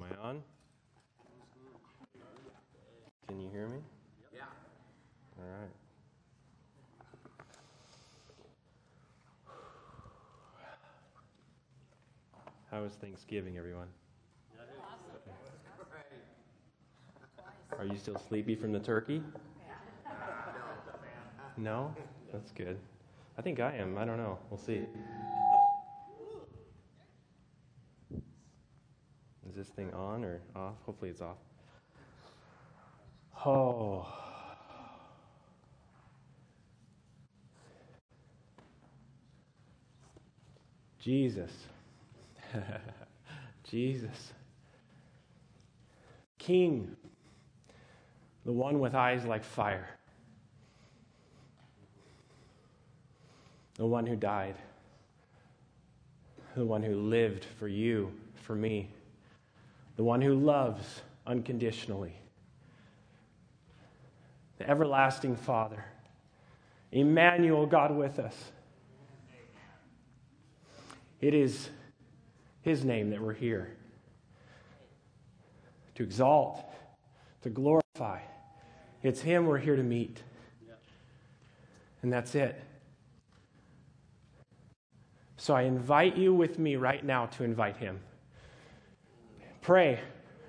Am I on? Can you hear me? Yeah. All right. How was Thanksgiving, everyone? Awesome. Are you still sleepy from the turkey? No? That's good. I think I am. I don't know. We'll see. This thing on or off? Hopefully it's off. Oh. Jesus. Jesus. King. The one with eyes like fire. The one who died. The one who lived for you, for me. The one who loves unconditionally. The everlasting Father. Emmanuel, God with us. It is His name that we're here to exalt, to glorify. It's Him we're here to meet. And that's it. So I invite you with me right now to invite Him. Pray,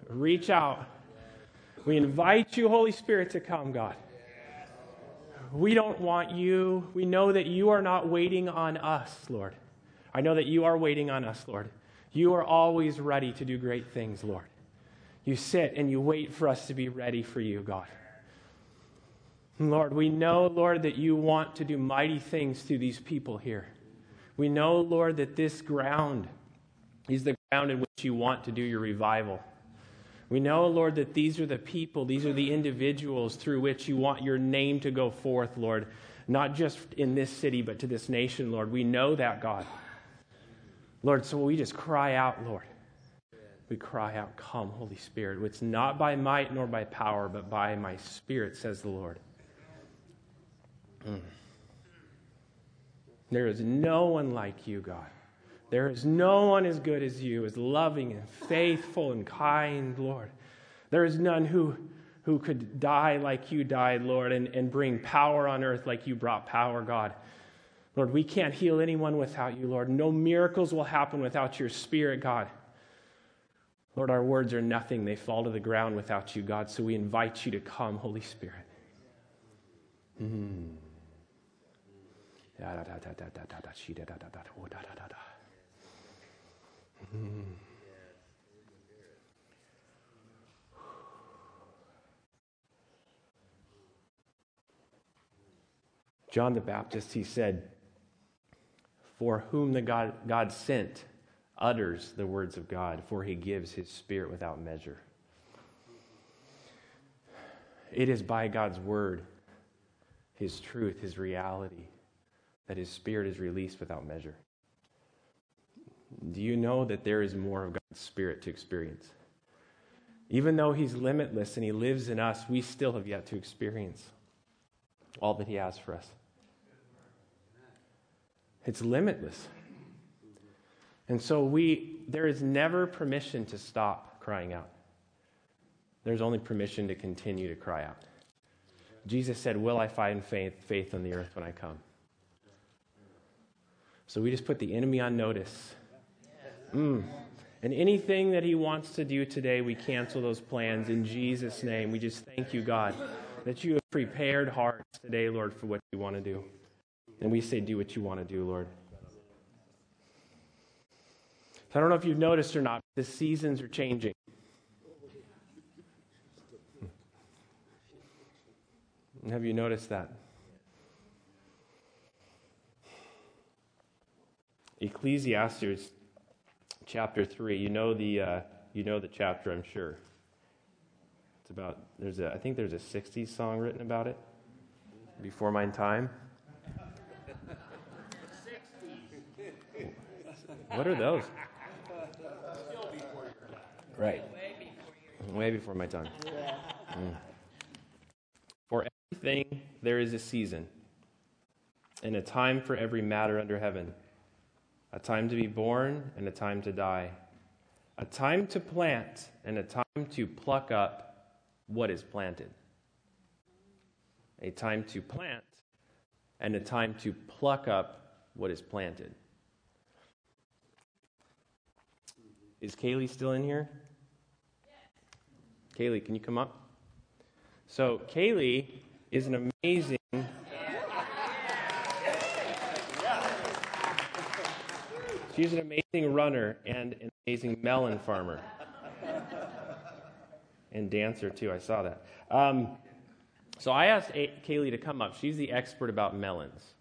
reach out. We invite you, Holy Spirit, to come, God. We don't want you. We know that you are not waiting on us, Lord. I know that you are waiting on us, Lord. You are always ready to do great things, Lord. You sit and you wait for us to be ready for you, God. Lord, we know, Lord, that you want to do mighty things through these people here. We know, Lord, that this ground is the ground in which you want to do your revival. We know, Lord, that these are the people, these are the individuals through which you want your name to go forth, Lord, not just in this city, but to this nation, Lord. We know that, God. Lord, so we just cry out, Lord. We cry out, Come, Holy Spirit. It's not by might nor by power, but by my Spirit, says the Lord. Mm. There is no one like you, God. There is no one as good as you, as loving and faithful and kind, Lord. There is none who, who could die like you died, Lord, and, and bring power on earth like you brought power, God. Lord, we can't heal anyone without you, Lord. No miracles will happen without your Spirit, God. Lord, our words are nothing. They fall to the ground without you, God. So we invite you to come, Holy Spirit. Mm. John the Baptist, he said, For whom the God, God sent utters the words of God, for he gives his spirit without measure. It is by God's word, his truth, his reality, that his spirit is released without measure. Do you know that there is more of God's spirit to experience? Even though he's limitless and he lives in us, we still have yet to experience all that he has for us. It's limitless. And so we there is never permission to stop crying out. There's only permission to continue to cry out. Jesus said, Will I find faith, faith on the earth when I come? So we just put the enemy on notice. Mm. And anything that he wants to do today, we cancel those plans in Jesus' name. We just thank you, God, that you have prepared hearts today, Lord, for what you want to do. And we say, Do what you want to do, Lord. I don't know if you've noticed or not, the seasons are changing. Have you noticed that? Ecclesiastes chapter 3. You know the, uh, you know the chapter, I'm sure. It's about, there's a, I think there's a 60s song written about it before my time. What are those? Right. Way before my time. Mm. For everything there is a season, and a time for every matter under heaven, a time to be born and a time to die, A time to plant and a time to pluck up what is planted. A time to plant and a time to pluck up what is planted. Is Kaylee still in here? Yes. Kaylee, can you come up? So, Kaylee is an amazing. She's an amazing runner and an amazing melon farmer. and dancer, too. I saw that. Um, so I asked Kaylee to come up. She's the expert about melons.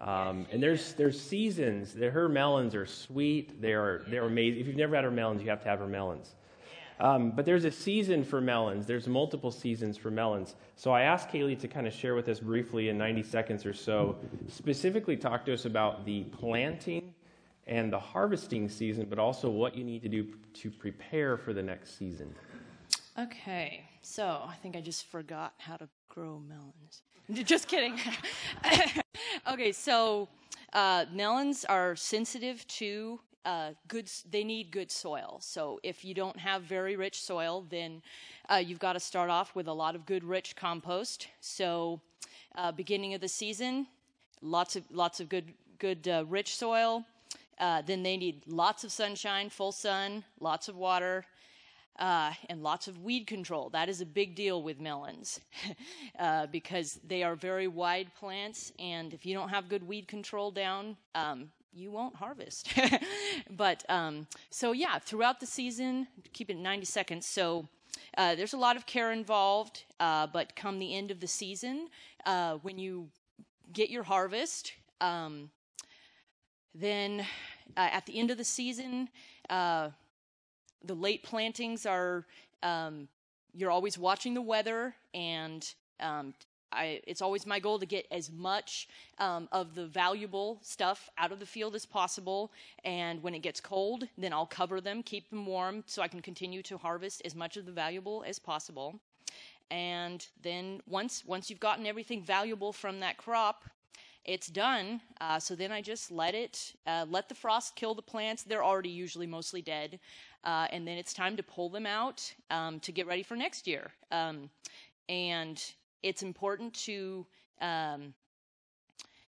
Um, and there's there's seasons. Her melons are sweet. They are they're amazing. If you've never had her melons, you have to have her melons. Um, but there's a season for melons. There's multiple seasons for melons. So I asked Kaylee to kind of share with us briefly in 90 seconds or so, specifically talk to us about the planting and the harvesting season, but also what you need to do to prepare for the next season. Okay, so I think I just forgot how to grow melons. just kidding. okay, so uh, melons are sensitive to uh, good. They need good soil. So if you don't have very rich soil, then uh, you've got to start off with a lot of good, rich compost. So uh, beginning of the season, lots of lots of good, good, uh, rich soil. Uh, then they need lots of sunshine, full sun, lots of water, uh, and lots of weed control. That is a big deal with melons uh, because they are very wide plants, and if you don't have good weed control down, um, you won't harvest. but um, so, yeah, throughout the season, keep it 90 seconds. So, uh, there's a lot of care involved, uh, but come the end of the season, uh, when you get your harvest, um, then uh, at the end of the season, uh, the late plantings are um, you're always watching the weather and um, I, it's always my goal to get as much um, of the valuable stuff out of the field as possible. And when it gets cold, then I'll cover them, keep them warm, so I can continue to harvest as much of the valuable as possible. And then once once you've gotten everything valuable from that crop, it's done. Uh, so then I just let it, uh, let the frost kill the plants. They're already usually mostly dead. Uh, and then it's time to pull them out um, to get ready for next year. Um, and it's important to, um,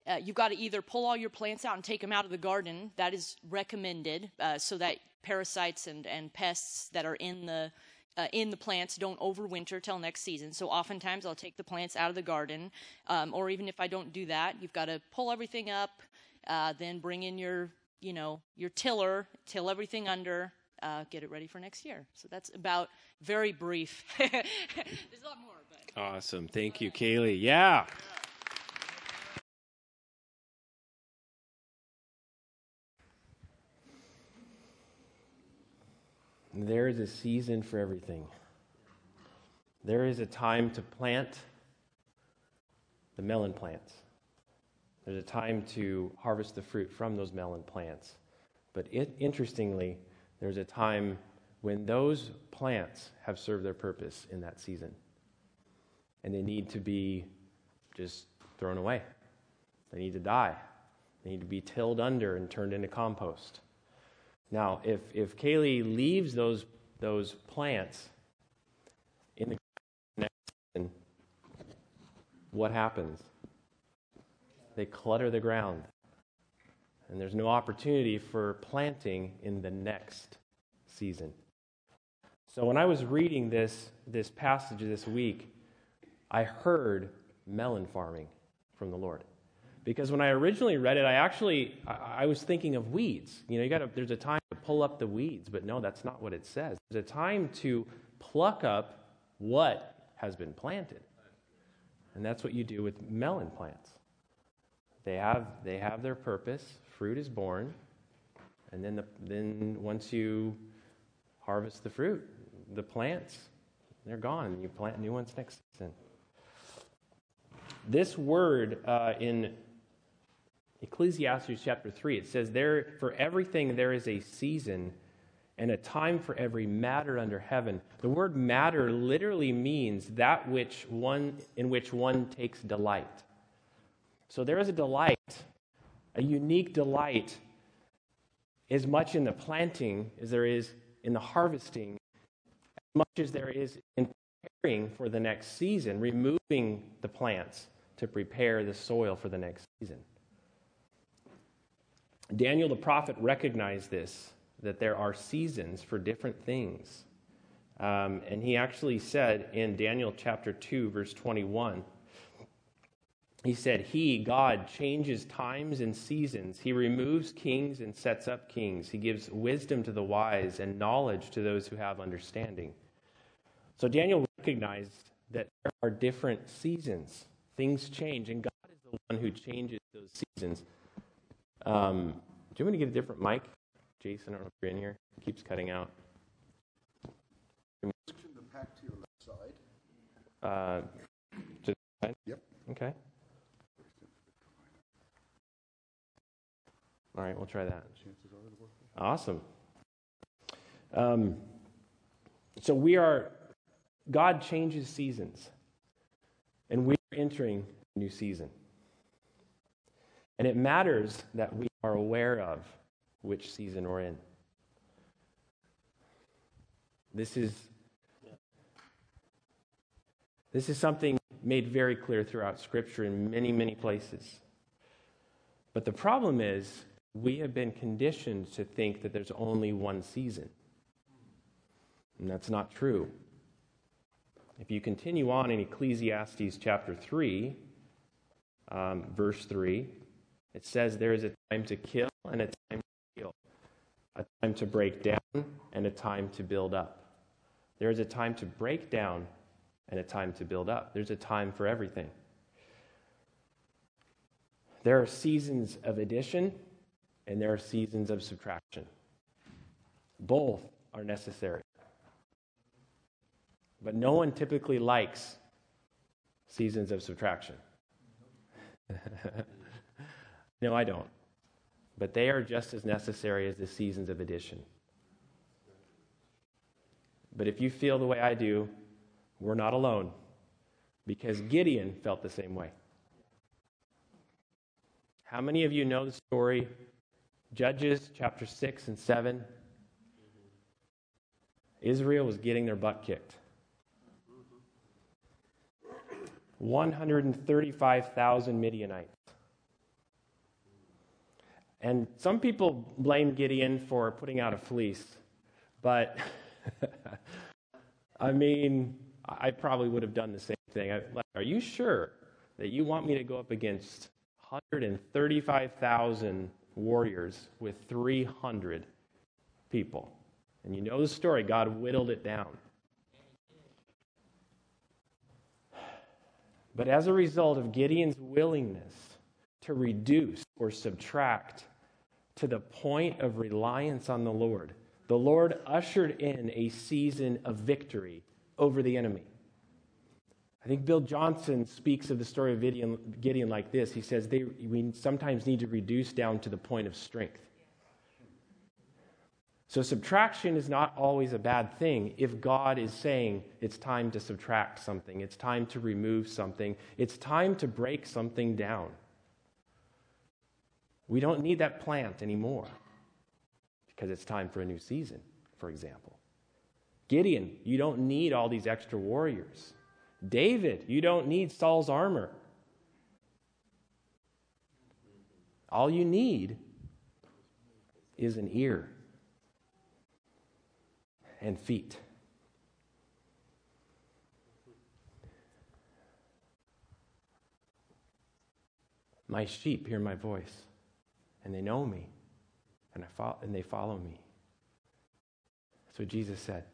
uh, you've got to either pull all your plants out and take them out of the garden. That is recommended uh, so that parasites and, and pests that are in the uh, in the plants don't overwinter till next season. So oftentimes I'll take the plants out of the garden, um, or even if I don't do that, you've got to pull everything up, uh, then bring in your you know your tiller, till everything under, uh, get it ready for next year. So that's about very brief. There's a lot more. But. Awesome, thank you, Kaylee. Yeah. There is a season for everything. There is a time to plant the melon plants. There's a time to harvest the fruit from those melon plants. But it, interestingly, there's a time when those plants have served their purpose in that season. And they need to be just thrown away. They need to die. They need to be tilled under and turned into compost. Now, if, if Kaylee leaves those, those plants in the next season, what happens? They clutter the ground. And there's no opportunity for planting in the next season. So when I was reading this, this passage this week, I heard melon farming from the Lord. Because when I originally read it, I actually I, I was thinking of weeds. You know, you got there's a time to pull up the weeds, but no, that's not what it says. There's a time to pluck up what has been planted. And that's what you do with melon plants. They have they have their purpose. Fruit is born, and then the, then once you harvest the fruit, the plants they're gone. You plant new ones next season. This word uh, in Ecclesiastes chapter 3, it says, there, For everything there is a season and a time for every matter under heaven. The word matter literally means that which one, in which one takes delight. So there is a delight, a unique delight, as much in the planting as there is in the harvesting as much as there is in preparing for the next season, removing the plants to prepare the soil for the next season. Daniel the prophet recognized this, that there are seasons for different things. Um, and he actually said in Daniel chapter 2, verse 21, he said, He, God, changes times and seasons. He removes kings and sets up kings. He gives wisdom to the wise and knowledge to those who have understanding. So Daniel recognized that there are different seasons. Things change, and God is the one who changes those seasons. Um, do you want me to get a different mic? Jason, I don't know if you're in here. It keeps cutting out. the pack to your left side. Uh, to the side? Yep. Okay. All right, we'll try that. Awesome. Um, so we are, God changes seasons, and we are entering a new season. And it matters that we are aware of which season we're in. This is this is something made very clear throughout Scripture in many, many places. But the problem is, we have been conditioned to think that there's only one season. And that's not true. If you continue on in Ecclesiastes chapter 3, um, verse 3, it says there is a time to kill and a time to heal, a time to break down and a time to build up. There is a time to break down and a time to build up. There's a time for everything. There are seasons of addition and there are seasons of subtraction. Both are necessary. But no one typically likes seasons of subtraction. no, I don't. But they are just as necessary as the seasons of addition. But if you feel the way I do, we're not alone because Gideon felt the same way. How many of you know the story? Judges chapter 6 and 7. Israel was getting their butt kicked. 135,000 Midianites. And some people blame Gideon for putting out a fleece, but I mean, I probably would have done the same thing. I, like, are you sure that you want me to go up against 135,000 warriors with 300 people? And you know the story. God whittled it down. But as a result of Gideon's willingness to reduce or subtract to the point of reliance on the Lord, the Lord ushered in a season of victory over the enemy. I think Bill Johnson speaks of the story of Gideon, Gideon like this. He says they, we sometimes need to reduce down to the point of strength. So, subtraction is not always a bad thing if God is saying it's time to subtract something, it's time to remove something, it's time to break something down. We don't need that plant anymore because it's time for a new season, for example. Gideon, you don't need all these extra warriors. David, you don't need Saul's armor. All you need is an ear and feet. My sheep hear my voice, and they know me, and, I fo- and they follow me. That's what Jesus said.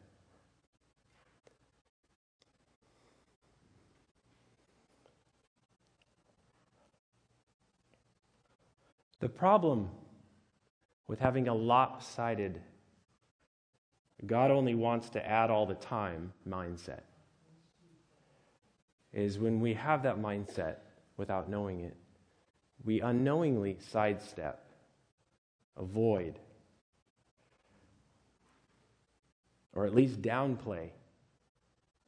The problem with having a lopsided, God only wants to add all the time mindset is when we have that mindset without knowing it, we unknowingly sidestep, avoid, or at least downplay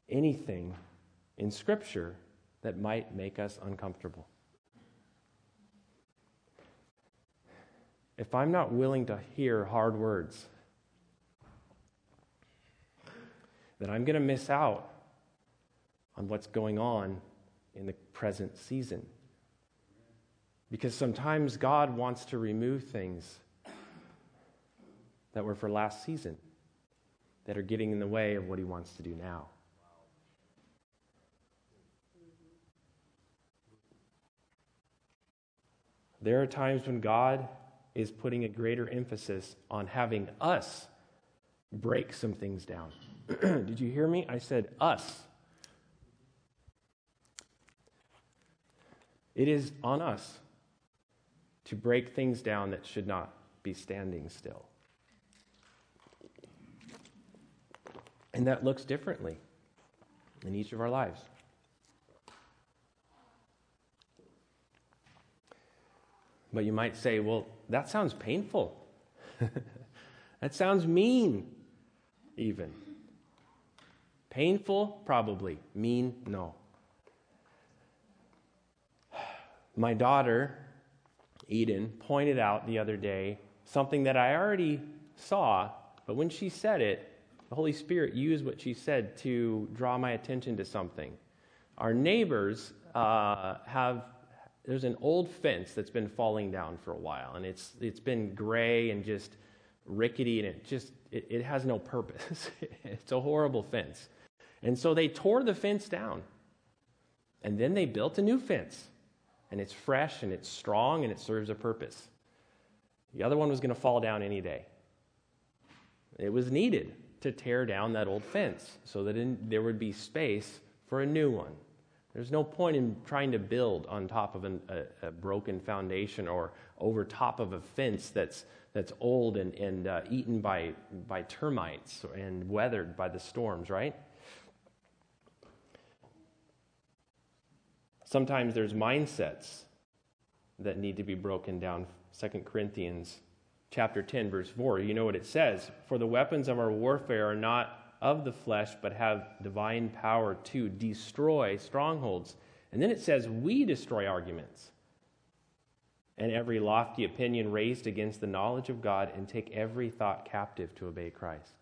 anything in Scripture that might make us uncomfortable. If I'm not willing to hear hard words, that I'm going to miss out on what's going on in the present season. Because sometimes God wants to remove things that were for last season that are getting in the way of what He wants to do now. There are times when God is putting a greater emphasis on having us break some things down. Did you hear me? I said us. It is on us to break things down that should not be standing still. And that looks differently in each of our lives. But you might say, well, that sounds painful. that sounds mean, even. Painful? Probably. Mean? No. My daughter, Eden, pointed out the other day something that I already saw, but when she said it, the Holy Spirit used what she said to draw my attention to something. Our neighbors uh, have there's an old fence that's been falling down for a while, and it's it's been gray and just rickety, and it just it, it has no purpose. it's a horrible fence, and so they tore the fence down, and then they built a new fence, and it's fresh and it's strong and it serves a purpose. The other one was going to fall down any day. It was needed to tear down that old fence so that in, there would be space for a new one. There's no point in trying to build on top of an, a, a, broken foundation or over top of a fence that's, that's old and, and uh, eaten by, by termites and weathered by the storms, right? Sometimes there's mindsets that need to be broken down. 2 Corinthians chapter 10 verse 4, you know what it says, "For the weapons of our warfare are not of the flesh, but have divine power to destroy strongholds. And then it says, We destroy arguments and every lofty opinion raised against the knowledge of God and take every thought captive to obey Christ.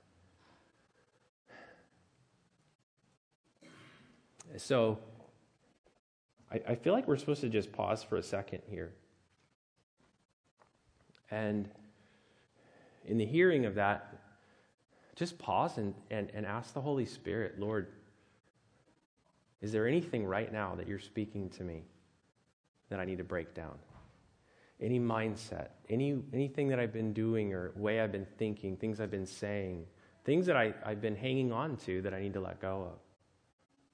So, I, I feel like we're supposed to just pause for a second here. And in the hearing of that, just pause and, and, and ask the Holy Spirit, Lord, is there anything right now that you're speaking to me that I need to break down? Any mindset, any, anything that I've been doing or way I've been thinking, things I've been saying, things that I, I've been hanging on to that I need to let go of.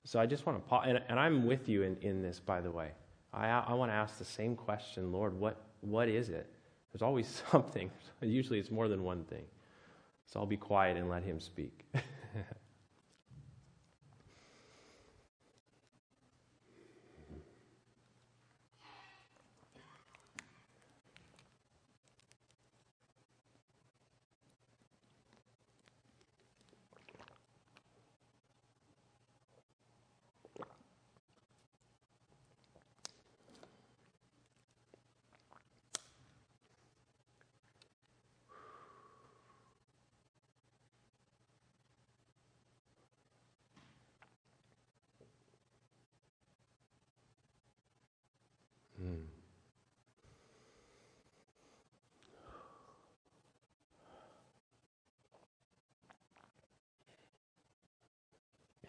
So I just want to pause, and, and I'm with you in, in this, by the way. I, I want to ask the same question, Lord, what, what is it? There's always something. Usually it's more than one thing. So I'll be quiet and let him speak.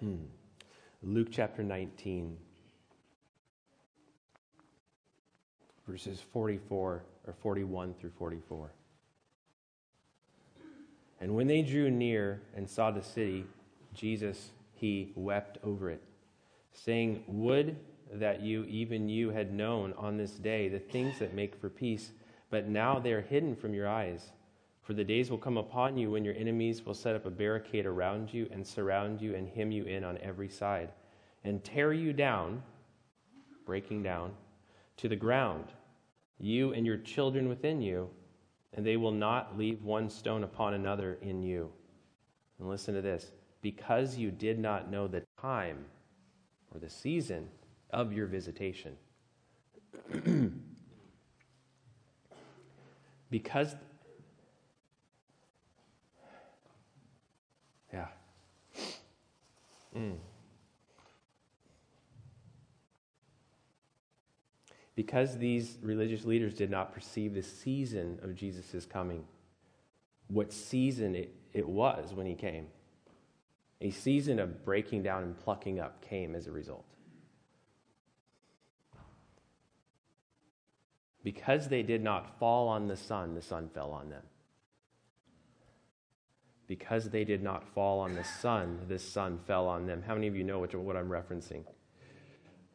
Hmm. Luke chapter 19, verses 44 or 41 through 44. And when they drew near and saw the city, Jesus, he wept over it, saying, Would that you, even you, had known on this day the things that make for peace, but now they are hidden from your eyes. For the days will come upon you when your enemies will set up a barricade around you and surround you and hem you in on every side and tear you down, breaking down, to the ground, you and your children within you, and they will not leave one stone upon another in you. And listen to this because you did not know the time or the season of your visitation. because Mm. Because these religious leaders did not perceive the season of Jesus' coming, what season it, it was when he came, a season of breaking down and plucking up came as a result. Because they did not fall on the sun, the sun fell on them. Because they did not fall on the sun, this sun fell on them. How many of you know what, what I'm referencing?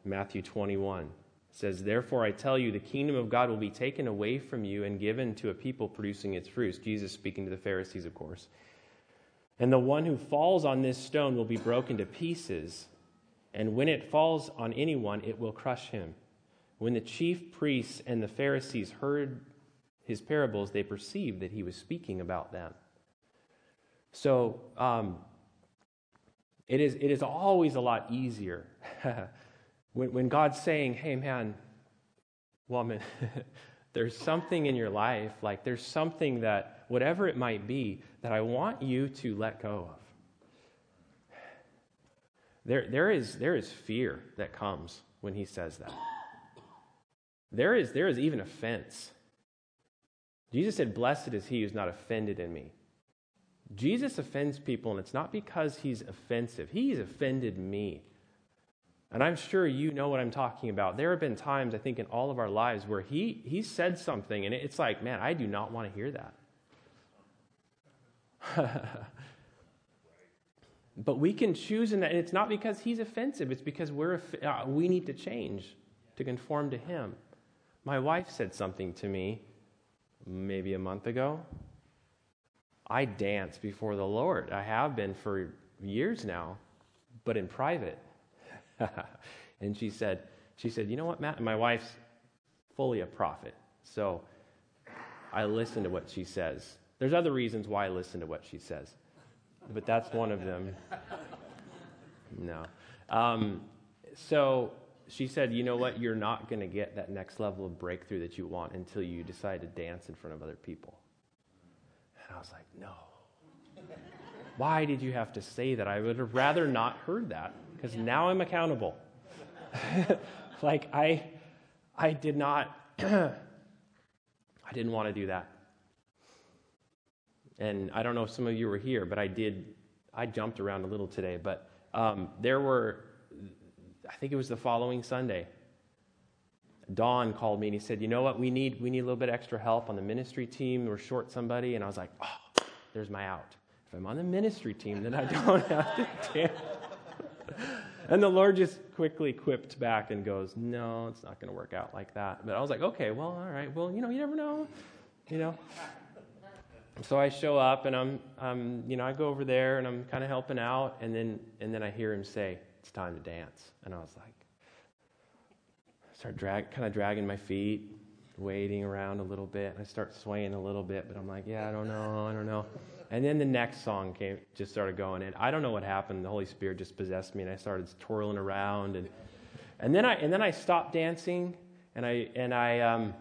Matthew 21 says, Therefore I tell you, the kingdom of God will be taken away from you and given to a people producing its fruits. Jesus speaking to the Pharisees, of course. And the one who falls on this stone will be broken to pieces, and when it falls on anyone, it will crush him. When the chief priests and the Pharisees heard his parables, they perceived that he was speaking about them. So um, it, is, it is always a lot easier when, when God's saying, hey, man, woman, there's something in your life, like there's something that, whatever it might be, that I want you to let go of. There, there, is, there is fear that comes when he says that. There is, there is even offense. Jesus said, Blessed is he who's not offended in me. Jesus offends people, and it's not because he's offensive. He's offended me. And I'm sure you know what I'm talking about. There have been times, I think, in all of our lives where he, he said something, and it's like, man, I do not want to hear that. but we can choose in that, and it's not because he's offensive, it's because we're, uh, we need to change to conform to him. My wife said something to me maybe a month ago. I dance before the Lord. I have been for years now, but in private. and she said, she said, you know what, Matt? My wife's fully a prophet. So I listen to what she says. There's other reasons why I listen to what she says, but that's one of them. No. Um, so she said, You know what? You're not going to get that next level of breakthrough that you want until you decide to dance in front of other people. I was like, No. Why did you have to say that? I would have rather not heard that because now I'm accountable. like, I, I did not, I didn't want to do that. And I don't know if some of you were here, but I did, I jumped around a little today, but um, there were I think it was the following Sunday. Don called me and he said, "You know what? We need we need a little bit extra help on the ministry team. We're short somebody." And I was like, "Oh, there's my out. If I'm on the ministry team, then I don't have to dance." and the Lord just quickly quipped back and goes, "No, it's not going to work out like that." But I was like, "Okay, well, all right. Well, you know, you never know, you know." So I show up and I'm, I'm you know, I go over there and I'm kind of helping out, and then and then I hear him say, it's time to dance. And I was like, start drag, kind of dragging my feet, waiting around a little bit. I start swaying a little bit, but I'm like, yeah, I don't know, I don't know. And then the next song came, just started going, and I don't know what happened. The Holy Spirit just possessed me, and I started twirling around, and and then I and then I stopped dancing, and I and I um,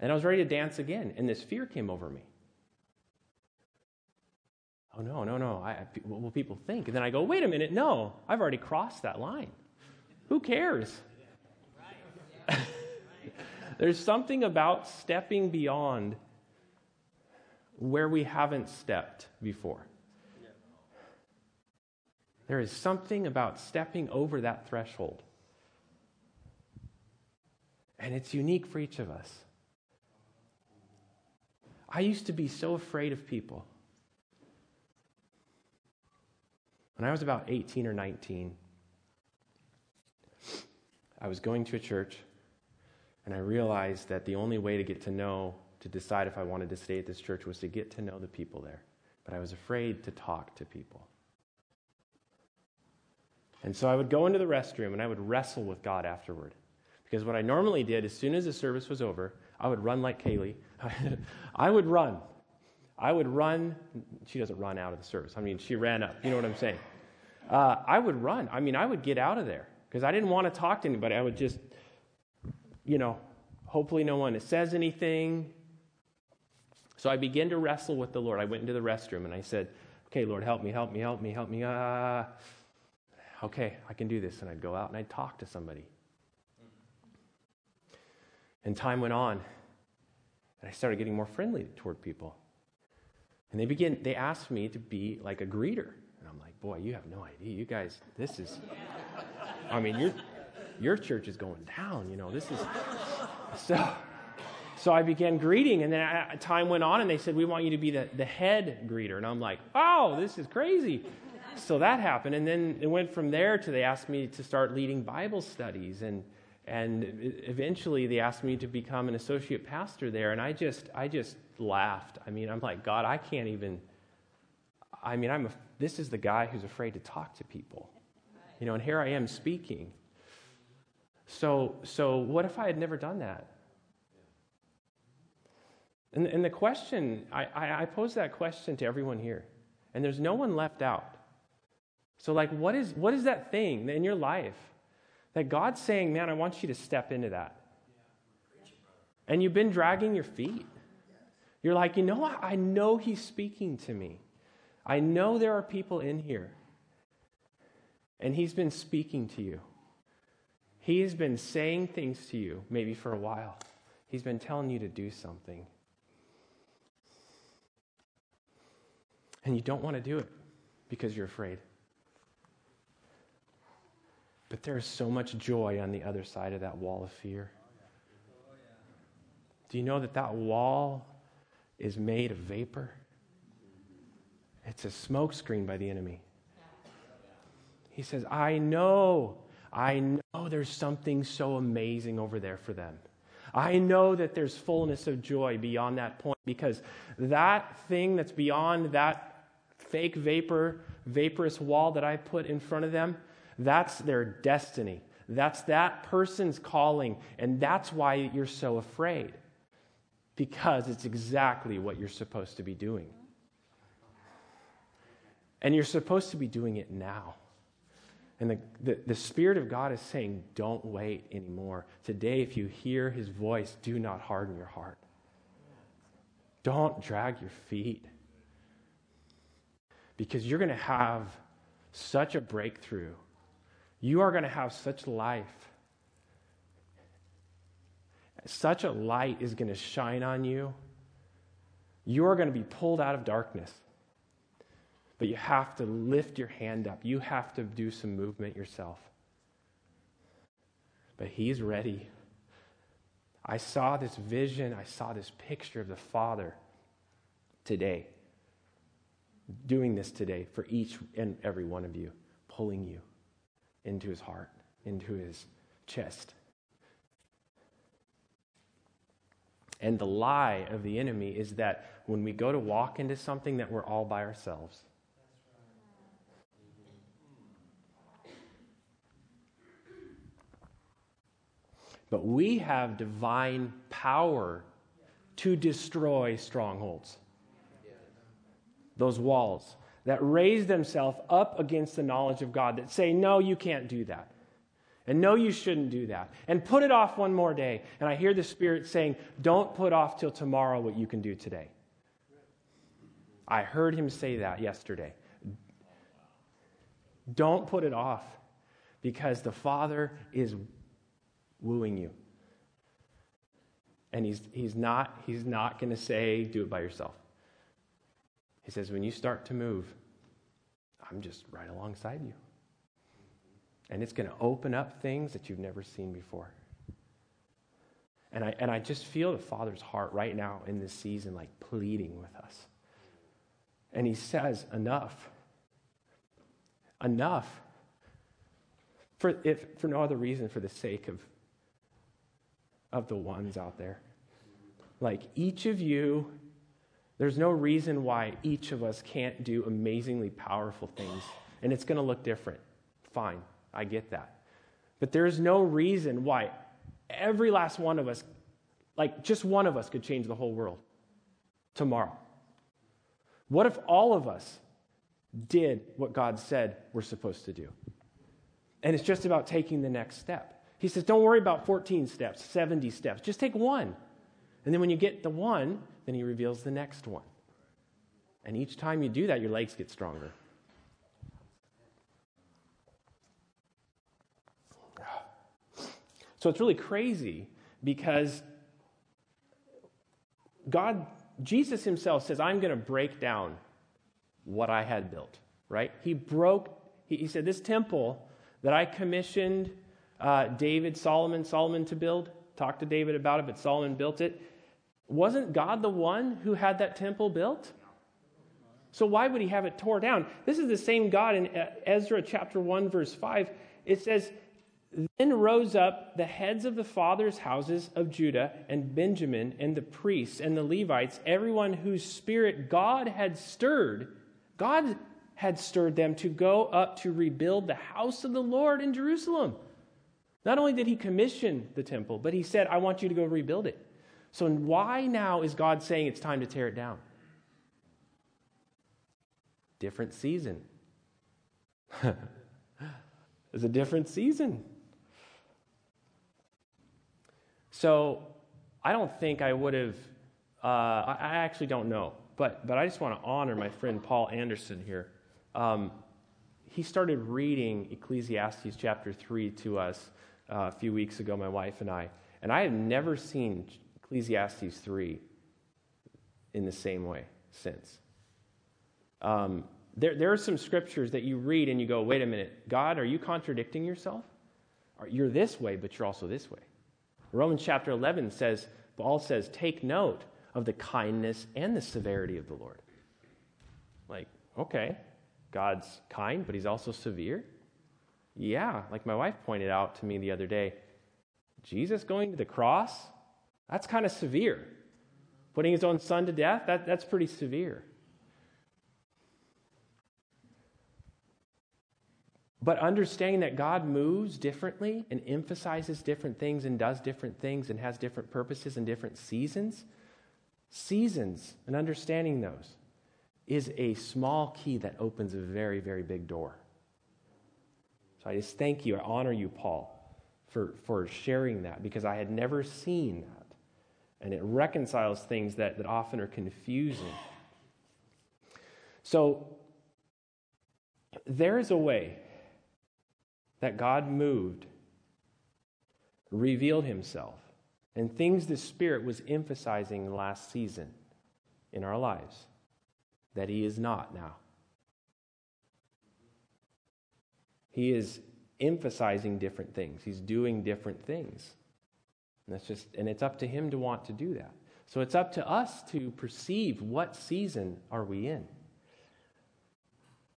and I was ready to dance again, and this fear came over me oh no, no, no, I, what will people think? And then I go, wait a minute, no, I've already crossed that line. Who cares? There's something about stepping beyond where we haven't stepped before. There is something about stepping over that threshold. And it's unique for each of us. I used to be so afraid of people. When I was about 18 or 19, I was going to a church and I realized that the only way to get to know, to decide if I wanted to stay at this church, was to get to know the people there. But I was afraid to talk to people. And so I would go into the restroom and I would wrestle with God afterward. Because what I normally did, as soon as the service was over, I would run like Kaylee. I would run. I would run. She doesn't run out of the service. I mean, she ran up. You know what I'm saying? Uh, I would run. I mean, I would get out of there because I didn't want to talk to anybody. I would just, you know, hopefully no one says anything. So I began to wrestle with the Lord. I went into the restroom and I said, Okay, Lord, help me, help me, help me, help me. Uh, okay, I can do this. And I'd go out and I'd talk to somebody. And time went on, and I started getting more friendly toward people. And they begin, they asked me to be like a greeter. I'm like, boy, you have no idea. You guys, this is, I mean, your, your church is going down, you know, this is, so, so I began greeting, and then I, time went on, and they said, We want you to be the, the head greeter. And I'm like, Oh, this is crazy. So that happened. And then it went from there to they asked me to start leading Bible studies. And, and eventually they asked me to become an associate pastor there. And I just, I just laughed. I mean, I'm like, God, I can't even. I mean, I'm a, this is the guy who's afraid to talk to people. You know, and here I am speaking. So, so what if I had never done that? And, and the question, I, I, I pose that question to everyone here, and there's no one left out. So, like, what is, what is that thing in your life that God's saying, man, I want you to step into that? And you've been dragging your feet. You're like, you know what? I know He's speaking to me. I know there are people in here, and He's been speaking to you. He has been saying things to you, maybe for a while. He's been telling you to do something. and you don't want to do it because you're afraid. But there is so much joy on the other side of that wall of fear. Do you know that that wall is made of vapor? It's a smokescreen by the enemy. He says, I know, I know there's something so amazing over there for them. I know that there's fullness of joy beyond that point because that thing that's beyond that fake vapor, vaporous wall that I put in front of them, that's their destiny. That's that person's calling. And that's why you're so afraid. Because it's exactly what you're supposed to be doing. And you're supposed to be doing it now. And the, the, the, Spirit of God is saying, don't wait anymore. Today, if you hear His voice, do not harden your heart. Don't drag your feet because you're going to have such a breakthrough. You are going to have such life. Such a light is going to shine on you. You are going to be pulled out of darkness. But you have to lift your hand up. You have to do some movement yourself. But He's ready. I saw this vision, I saw this picture of the Father today doing this today for each and every one of you, pulling you into his heart, into his chest. And the lie of the enemy is that when we go to walk into something that we're all by ourselves. But we have divine power to destroy strongholds those walls that raise themselves up against the knowledge of God, that say, no, you can't do that. And no, you shouldn't do that. And put it off one more day. And I hear the Spirit saying, don't put off till tomorrow what you can do today. I heard him say that yesterday. Don't put it off because the Father is wooing you. And he's, he's not, he's not going to say, do it by yourself. He says, when you start to move, I'm just right alongside you. And it's going to open up things that you've never seen before. And I, and I just feel the Father's heart right now in this season, like pleading with us. And He says, enough. Enough. For, if, for no other reason, for the sake of, of the ones out there. Like each of you there's no reason why each of us can't do amazingly powerful things. And it's going to look different. Fine, I get that. But there's no reason why every last one of us, like just one of us, could change the whole world tomorrow. What if all of us did what God said we're supposed to do? And it's just about taking the next step. He says, don't worry about 14 steps, 70 steps. Just take one. And then when you get the one, then he reveals the next one. And each time you do that, your legs get stronger. So it's really crazy because God, Jesus himself says, I'm going to break down what I had built, right? He broke, he, he said, This temple that I commissioned uh, David, Solomon, Solomon to build, talked to David about it, but Solomon built it. Wasn't God the one who had that temple built? So why would he have it tore down? This is the same God in Ezra chapter 1, verse 5. It says, then rose up the heads of the fathers' houses of Judah and Benjamin and the priests and the Levites, everyone whose spirit God had stirred. God had stirred them to go up to rebuild the house of the Lord in Jerusalem. Not only did he commission the temple, but he said, I want you to go rebuild it. So, why now is God saying it's time to tear it down? Different season. it's a different season. So I don't think I would have, uh, I, actually don't know, but, but I just want to honor my friend Paul Anderson here. Um, he started reading Ecclesiastes chapter 3 to us uh, a few weeks ago, my wife and I, and I have never seen Ecclesiastes 3 in the same way since. Um, there, there are some scriptures that you read and you go, wait a minute, God, are you contradicting yourself? You're this way, but you're also this way. Romans chapter 11 says, Paul says, take note of the kindness and the severity of the Lord. Like, okay, God's kind, but he's also severe? Yeah, like my wife pointed out to me the other day, Jesus going to the cross, that's kind of severe. Putting his own son to death, that, that's pretty severe. But understanding that God moves differently and emphasizes different things and does different things and has different purposes and different seasons, seasons and understanding those is a small key that opens a very, very big door. So I just thank you. I honor you, Paul, for, for sharing that because I had never seen that. And it reconciles things that, that often are confusing. So there is a way that God moved, revealed himself, and things the Spirit was emphasizing last season in our lives that he is not now. He is emphasizing different things. He's doing different things. And that's just and it's up to him to want to do that. So it's up to us to perceive what season are we in.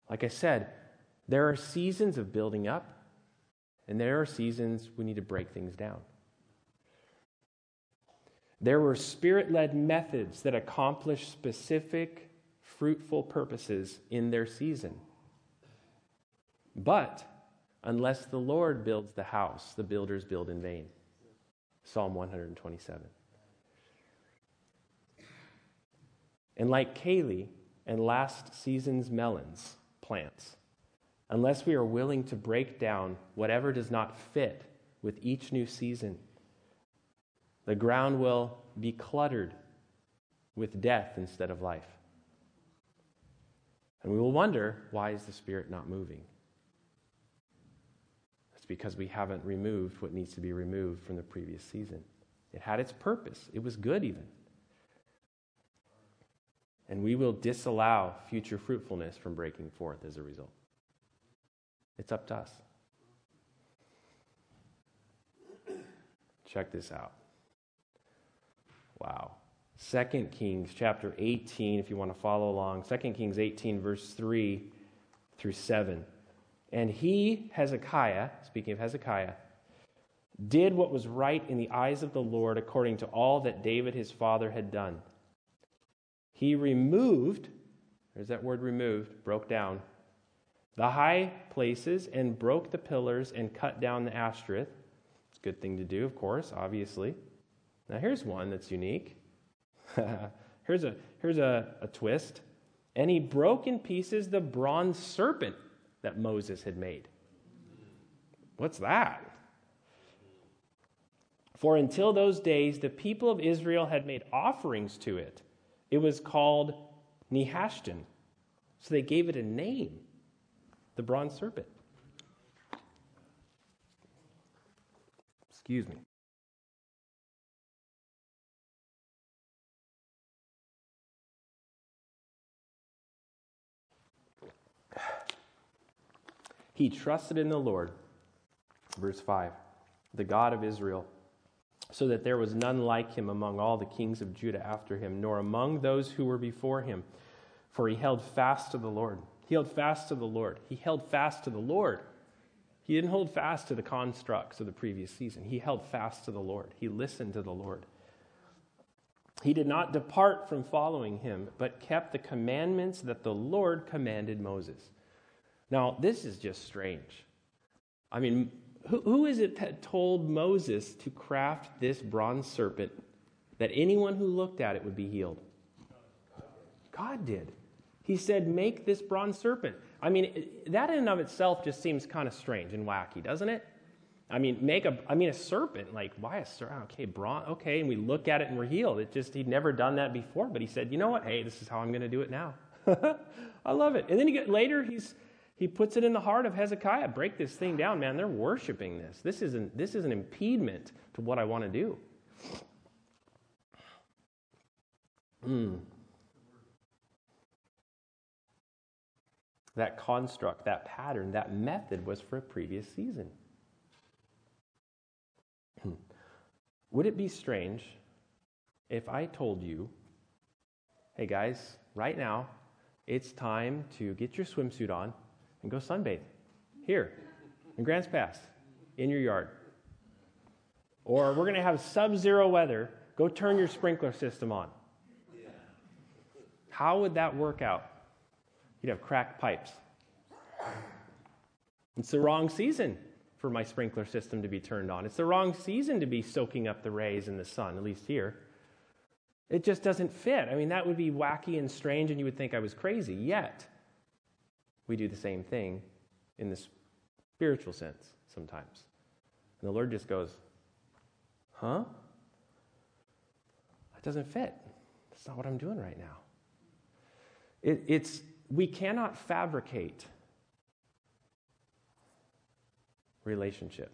Like I said, there are seasons of building up and there are seasons we need to break things down. There were spirit led methods that accomplished specific, fruitful purposes in their season. But unless the Lord builds the house, the builders build in vain. Psalm 127. And like Kaylee and last season's melons plants, unless we are willing to break down whatever does not fit with each new season. The ground will be cluttered with death instead of life. And we will wonder why is the Spirit not moving? It's because we haven't removed what needs to be removed from the previous season. It had its purpose, it was good even. And we will disallow future fruitfulness from breaking forth as a result. It's up to us. Check this out. Wow. 2 Kings chapter 18, if you want to follow along. 2 Kings 18, verse 3 through 7. And he, Hezekiah, speaking of Hezekiah, did what was right in the eyes of the Lord according to all that David his father had done. He removed, there's that word removed, broke down, the high places and broke the pillars and cut down the Ashtoreth. It's a good thing to do, of course, obviously. Now, here's one that's unique. here's a, here's a, a twist. And he broke in pieces the bronze serpent that Moses had made. What's that? For until those days, the people of Israel had made offerings to it. It was called Nehushtan. So they gave it a name the bronze serpent. Excuse me. He trusted in the Lord, verse 5, the God of Israel, so that there was none like him among all the kings of Judah after him, nor among those who were before him, for he held fast to the Lord. He held fast to the Lord. He held fast to the Lord. He didn't hold fast to the constructs of the previous season. He held fast to the Lord. He listened to the Lord. He did not depart from following him, but kept the commandments that the Lord commanded Moses. Now, this is just strange. I mean, who, who is it that told Moses to craft this bronze serpent that anyone who looked at it would be healed? God did. He said, Make this bronze serpent. I mean, that in and of itself just seems kind of strange and wacky, doesn't it? I mean, make a, I mean, a serpent, like, why a serpent? Okay, bronze, okay, and we look at it and we're healed. It just, he'd never done that before, but he said, you know what? Hey, this is how I'm going to do it now. I love it. And then he get, later, he's, he puts it in the heart of Hezekiah. Break this thing down, man. They're worshiping this. This is an, this is an impediment to what I want to do. Hmm. That construct, that pattern, that method was for a previous season. Hmm. Would it be strange if I told you, hey guys, right now, it's time to get your swimsuit on and go sunbathe here in Grants Pass in your yard? Or we're going to have sub zero weather, go turn your sprinkler system on. How would that work out? You'd have cracked pipes. It's the wrong season for my sprinkler system to be turned on. It's the wrong season to be soaking up the rays in the sun, at least here. It just doesn't fit. I mean, that would be wacky and strange, and you would think I was crazy. Yet, we do the same thing in the spiritual sense sometimes. And the Lord just goes, Huh? That doesn't fit. That's not what I'm doing right now. It, it's, we cannot fabricate relationship.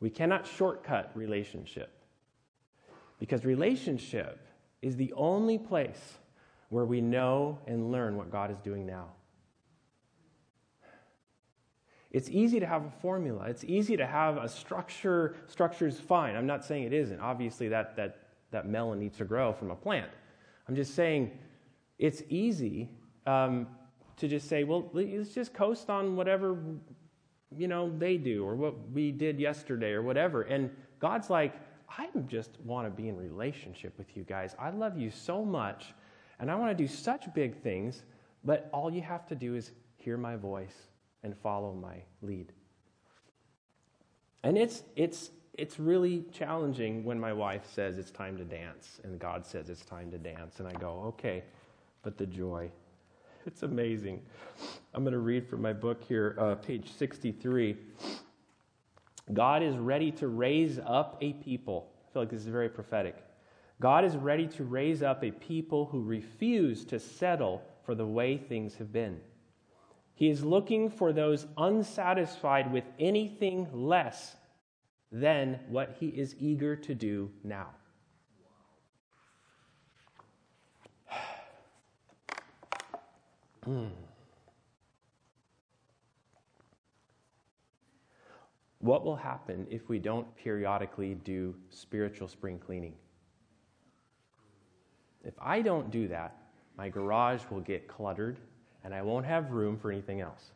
We cannot shortcut relationship because relationship is the only place where we know and learn what God is doing now. It's easy to have a formula. It's easy to have a structure. Structure is fine. I'm not saying it isn't. Obviously, that, that, that melon needs to grow from a plant. I'm just saying it's easy um, to just say, well, let's just coast on whatever you know they do or what we did yesterday or whatever. And God's like, I just want to be in relationship with you guys. I love you so much, and I want to do such big things. But all you have to do is hear my voice and follow my lead. And it's it's it's really challenging when my wife says it's time to dance and God says it's time to dance and I go, "Okay." But the joy. It's amazing. I'm going to read from my book here, uh, page 63. God is ready to raise up a people. I feel like this is very prophetic. God is ready to raise up a people who refuse to settle for the way things have been. He is looking for those unsatisfied with anything less than what he is eager to do now. mm. What will happen if we don't periodically do spiritual spring cleaning? If I don't do that, my garage will get cluttered and I won't have room for anything else.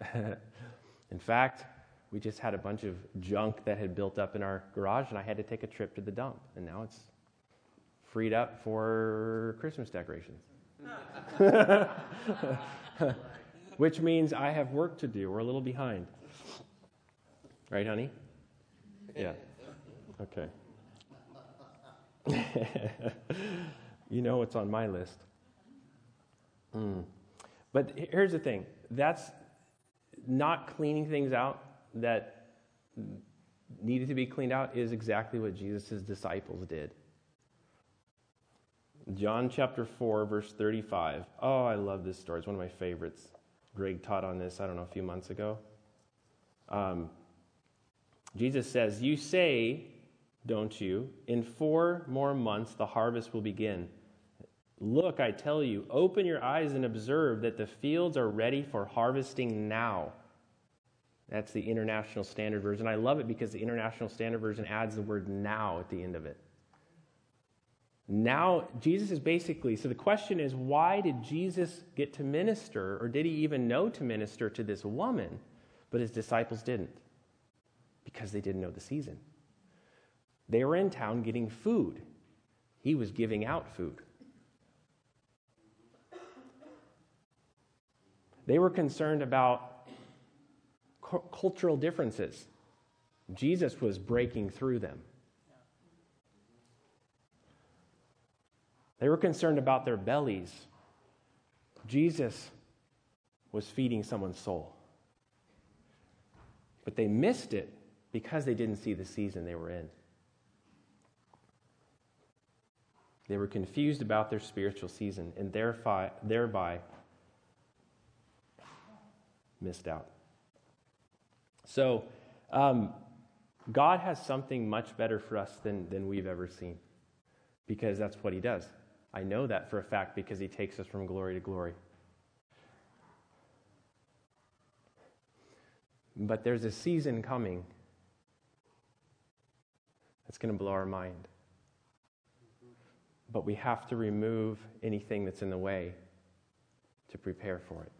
in fact, we just had a bunch of junk that had built up in our garage, and I had to take a trip to the dump. And now it's freed up for Christmas decorations. Which means I have work to do. We're a little behind. Right, honey? Yeah. Okay. you know what's on my list. Mm. But here's the thing that's not cleaning things out that needed to be cleaned out is exactly what Jesus' disciples did. John chapter 4, verse 35. Oh, I love this story. It's one of my favorites. Greg taught on this, I don't know, a few months ago. Um, Jesus says, You say, don't you, in four more months the harvest will begin. Look, I tell you, open your eyes and observe that the fields are ready for harvesting now. That's the International Standard Version. I love it because the International Standard Version adds the word now at the end of it. Now, Jesus is basically, so the question is, why did Jesus get to minister, or did he even know to minister to this woman, but his disciples didn't? Because they didn't know the season. They were in town getting food, he was giving out food. They were concerned about cu- cultural differences. Jesus was breaking through them. They were concerned about their bellies. Jesus was feeding someone's soul. But they missed it because they didn't see the season they were in. They were confused about their spiritual season and thereby missed out. So, um, God has something much better for us than, than we've ever seen because that's what He does. I know that for a fact because He takes us from glory to glory. But there's a season coming that's going to blow our mind. But we have to remove anything that's in the way to prepare for it.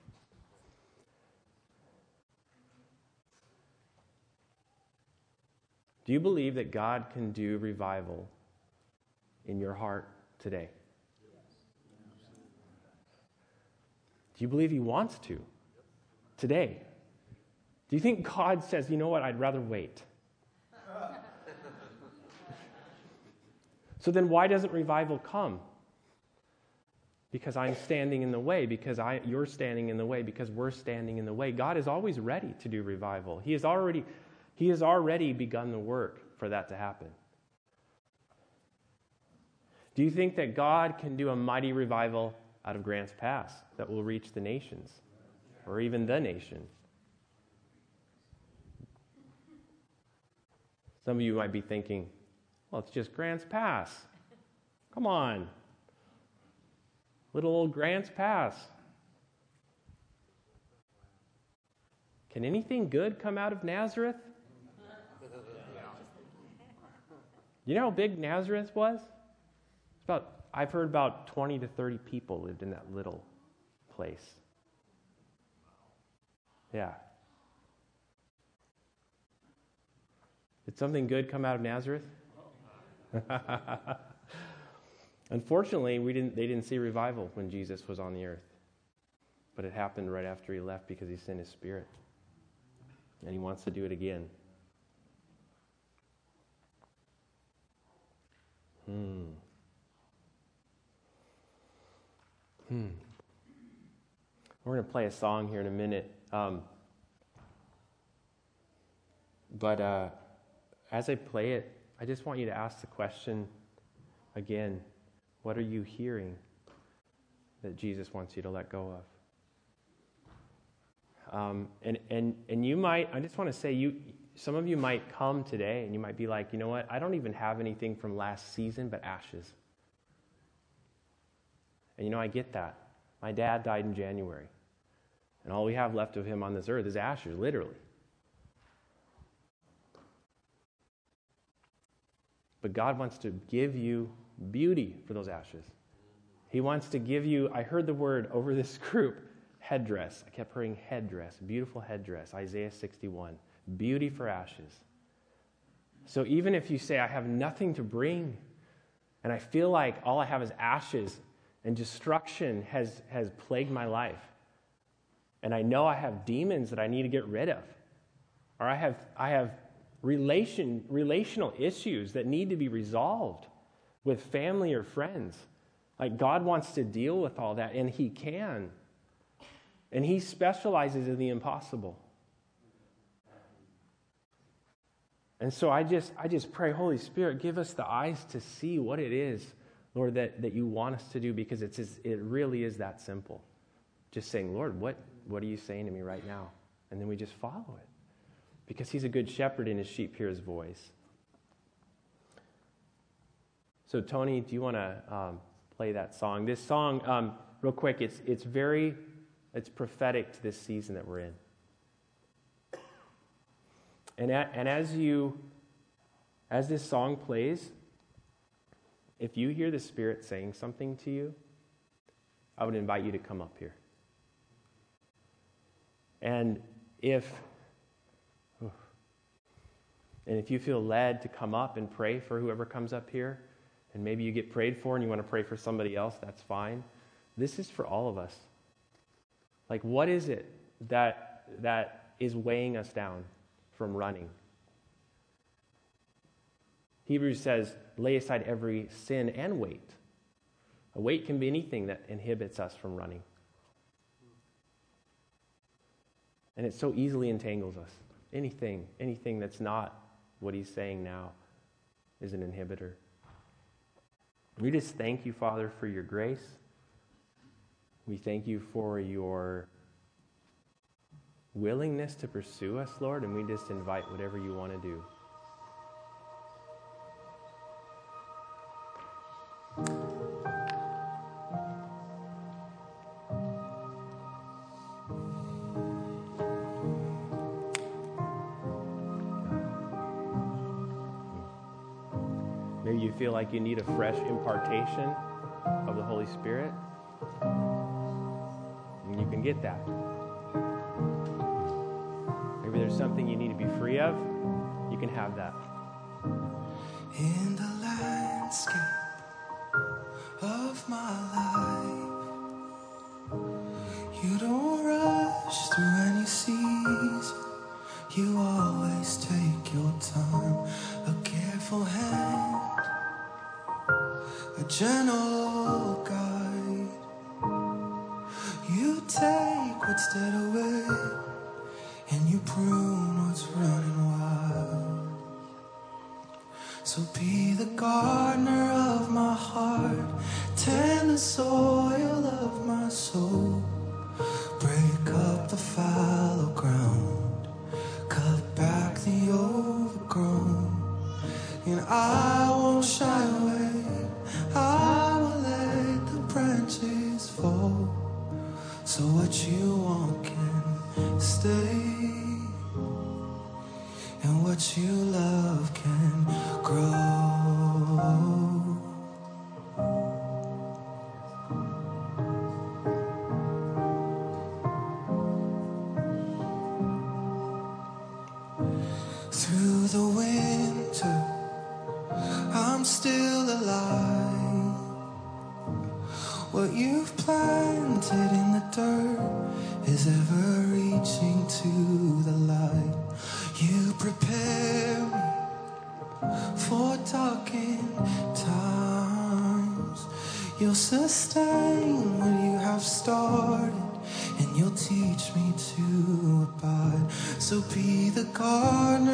Do you believe that God can do revival in your heart today? Do you believe He wants to today? Do you think God says, you know what, I'd rather wait? so then why doesn't revival come? Because I'm standing in the way, because I, you're standing in the way, because we're standing in the way. God is always ready to do revival. He has already he has already begun the work for that to happen. Do you think that God can do a mighty revival out of Grants Pass that will reach the nations or even the nation? Some of you might be thinking, well, it's just Grants Pass. Come on. Little old Grants Pass. Can anything good come out of Nazareth? You know how big Nazareth was? It's about I've heard about 20 to 30 people lived in that little place. Yeah. Did something good come out of Nazareth? Unfortunately, we didn't, they didn't see revival when Jesus was on the earth. But it happened right after he left because he sent his spirit. And he wants to do it again. Hmm. Hmm. We're going to play a song here in a minute. Um, but uh, as I play it, I just want you to ask the question again what are you hearing that Jesus wants you to let go of? Um, and, and, and you might, I just want to say, you, some of you might come today and you might be like, you know what? I don't even have anything from last season but ashes. And you know, I get that. My dad died in January. And all we have left of him on this earth is ashes, literally. But God wants to give you beauty for those ashes. He wants to give you, I heard the word over this group, headdress. I kept hearing headdress, beautiful headdress, Isaiah 61 beauty for ashes. So even if you say, I have nothing to bring, and I feel like all I have is ashes and destruction has, has plagued my life, and I know I have demons that I need to get rid of, or I have, I have relation, relational issues that need to be resolved with family or friends. Like God wants to deal with all that, and He can. And He specializes in the impossible. And so I just, I just pray, Holy Spirit, give us the eyes to see what it is Lord, that, that you want us to do because it's, it really is that simple. Just saying, Lord, what, what are you saying to me right now? And then we just follow it because he's a good shepherd and his sheep hear his voice. So, Tony, do you want to um, play that song? This song, um, real quick, it's, it's very, it's prophetic to this season that we're in. And, a, and as you, as this song plays, if you hear the Spirit saying something to you, I would invite you to come up here. And if and if you feel led to come up and pray for whoever comes up here, and maybe you get prayed for and you want to pray for somebody else, that's fine. This is for all of us. Like what is it that that is weighing us down from running? Hebrews says, lay aside every sin and weight. A weight can be anything that inhibits us from running. And it so easily entangles us. Anything, anything that's not what he's saying now is an inhibitor. We just thank you, Father, for your grace. We thank you for your willingness to pursue us, Lord, and we just invite whatever you want to do. Maybe you feel like you need a fresh impartation of the Holy Spirit. And you can get that. Maybe there's something you need to be free of. You can have that. So what you want can stay. And what you love can the gardener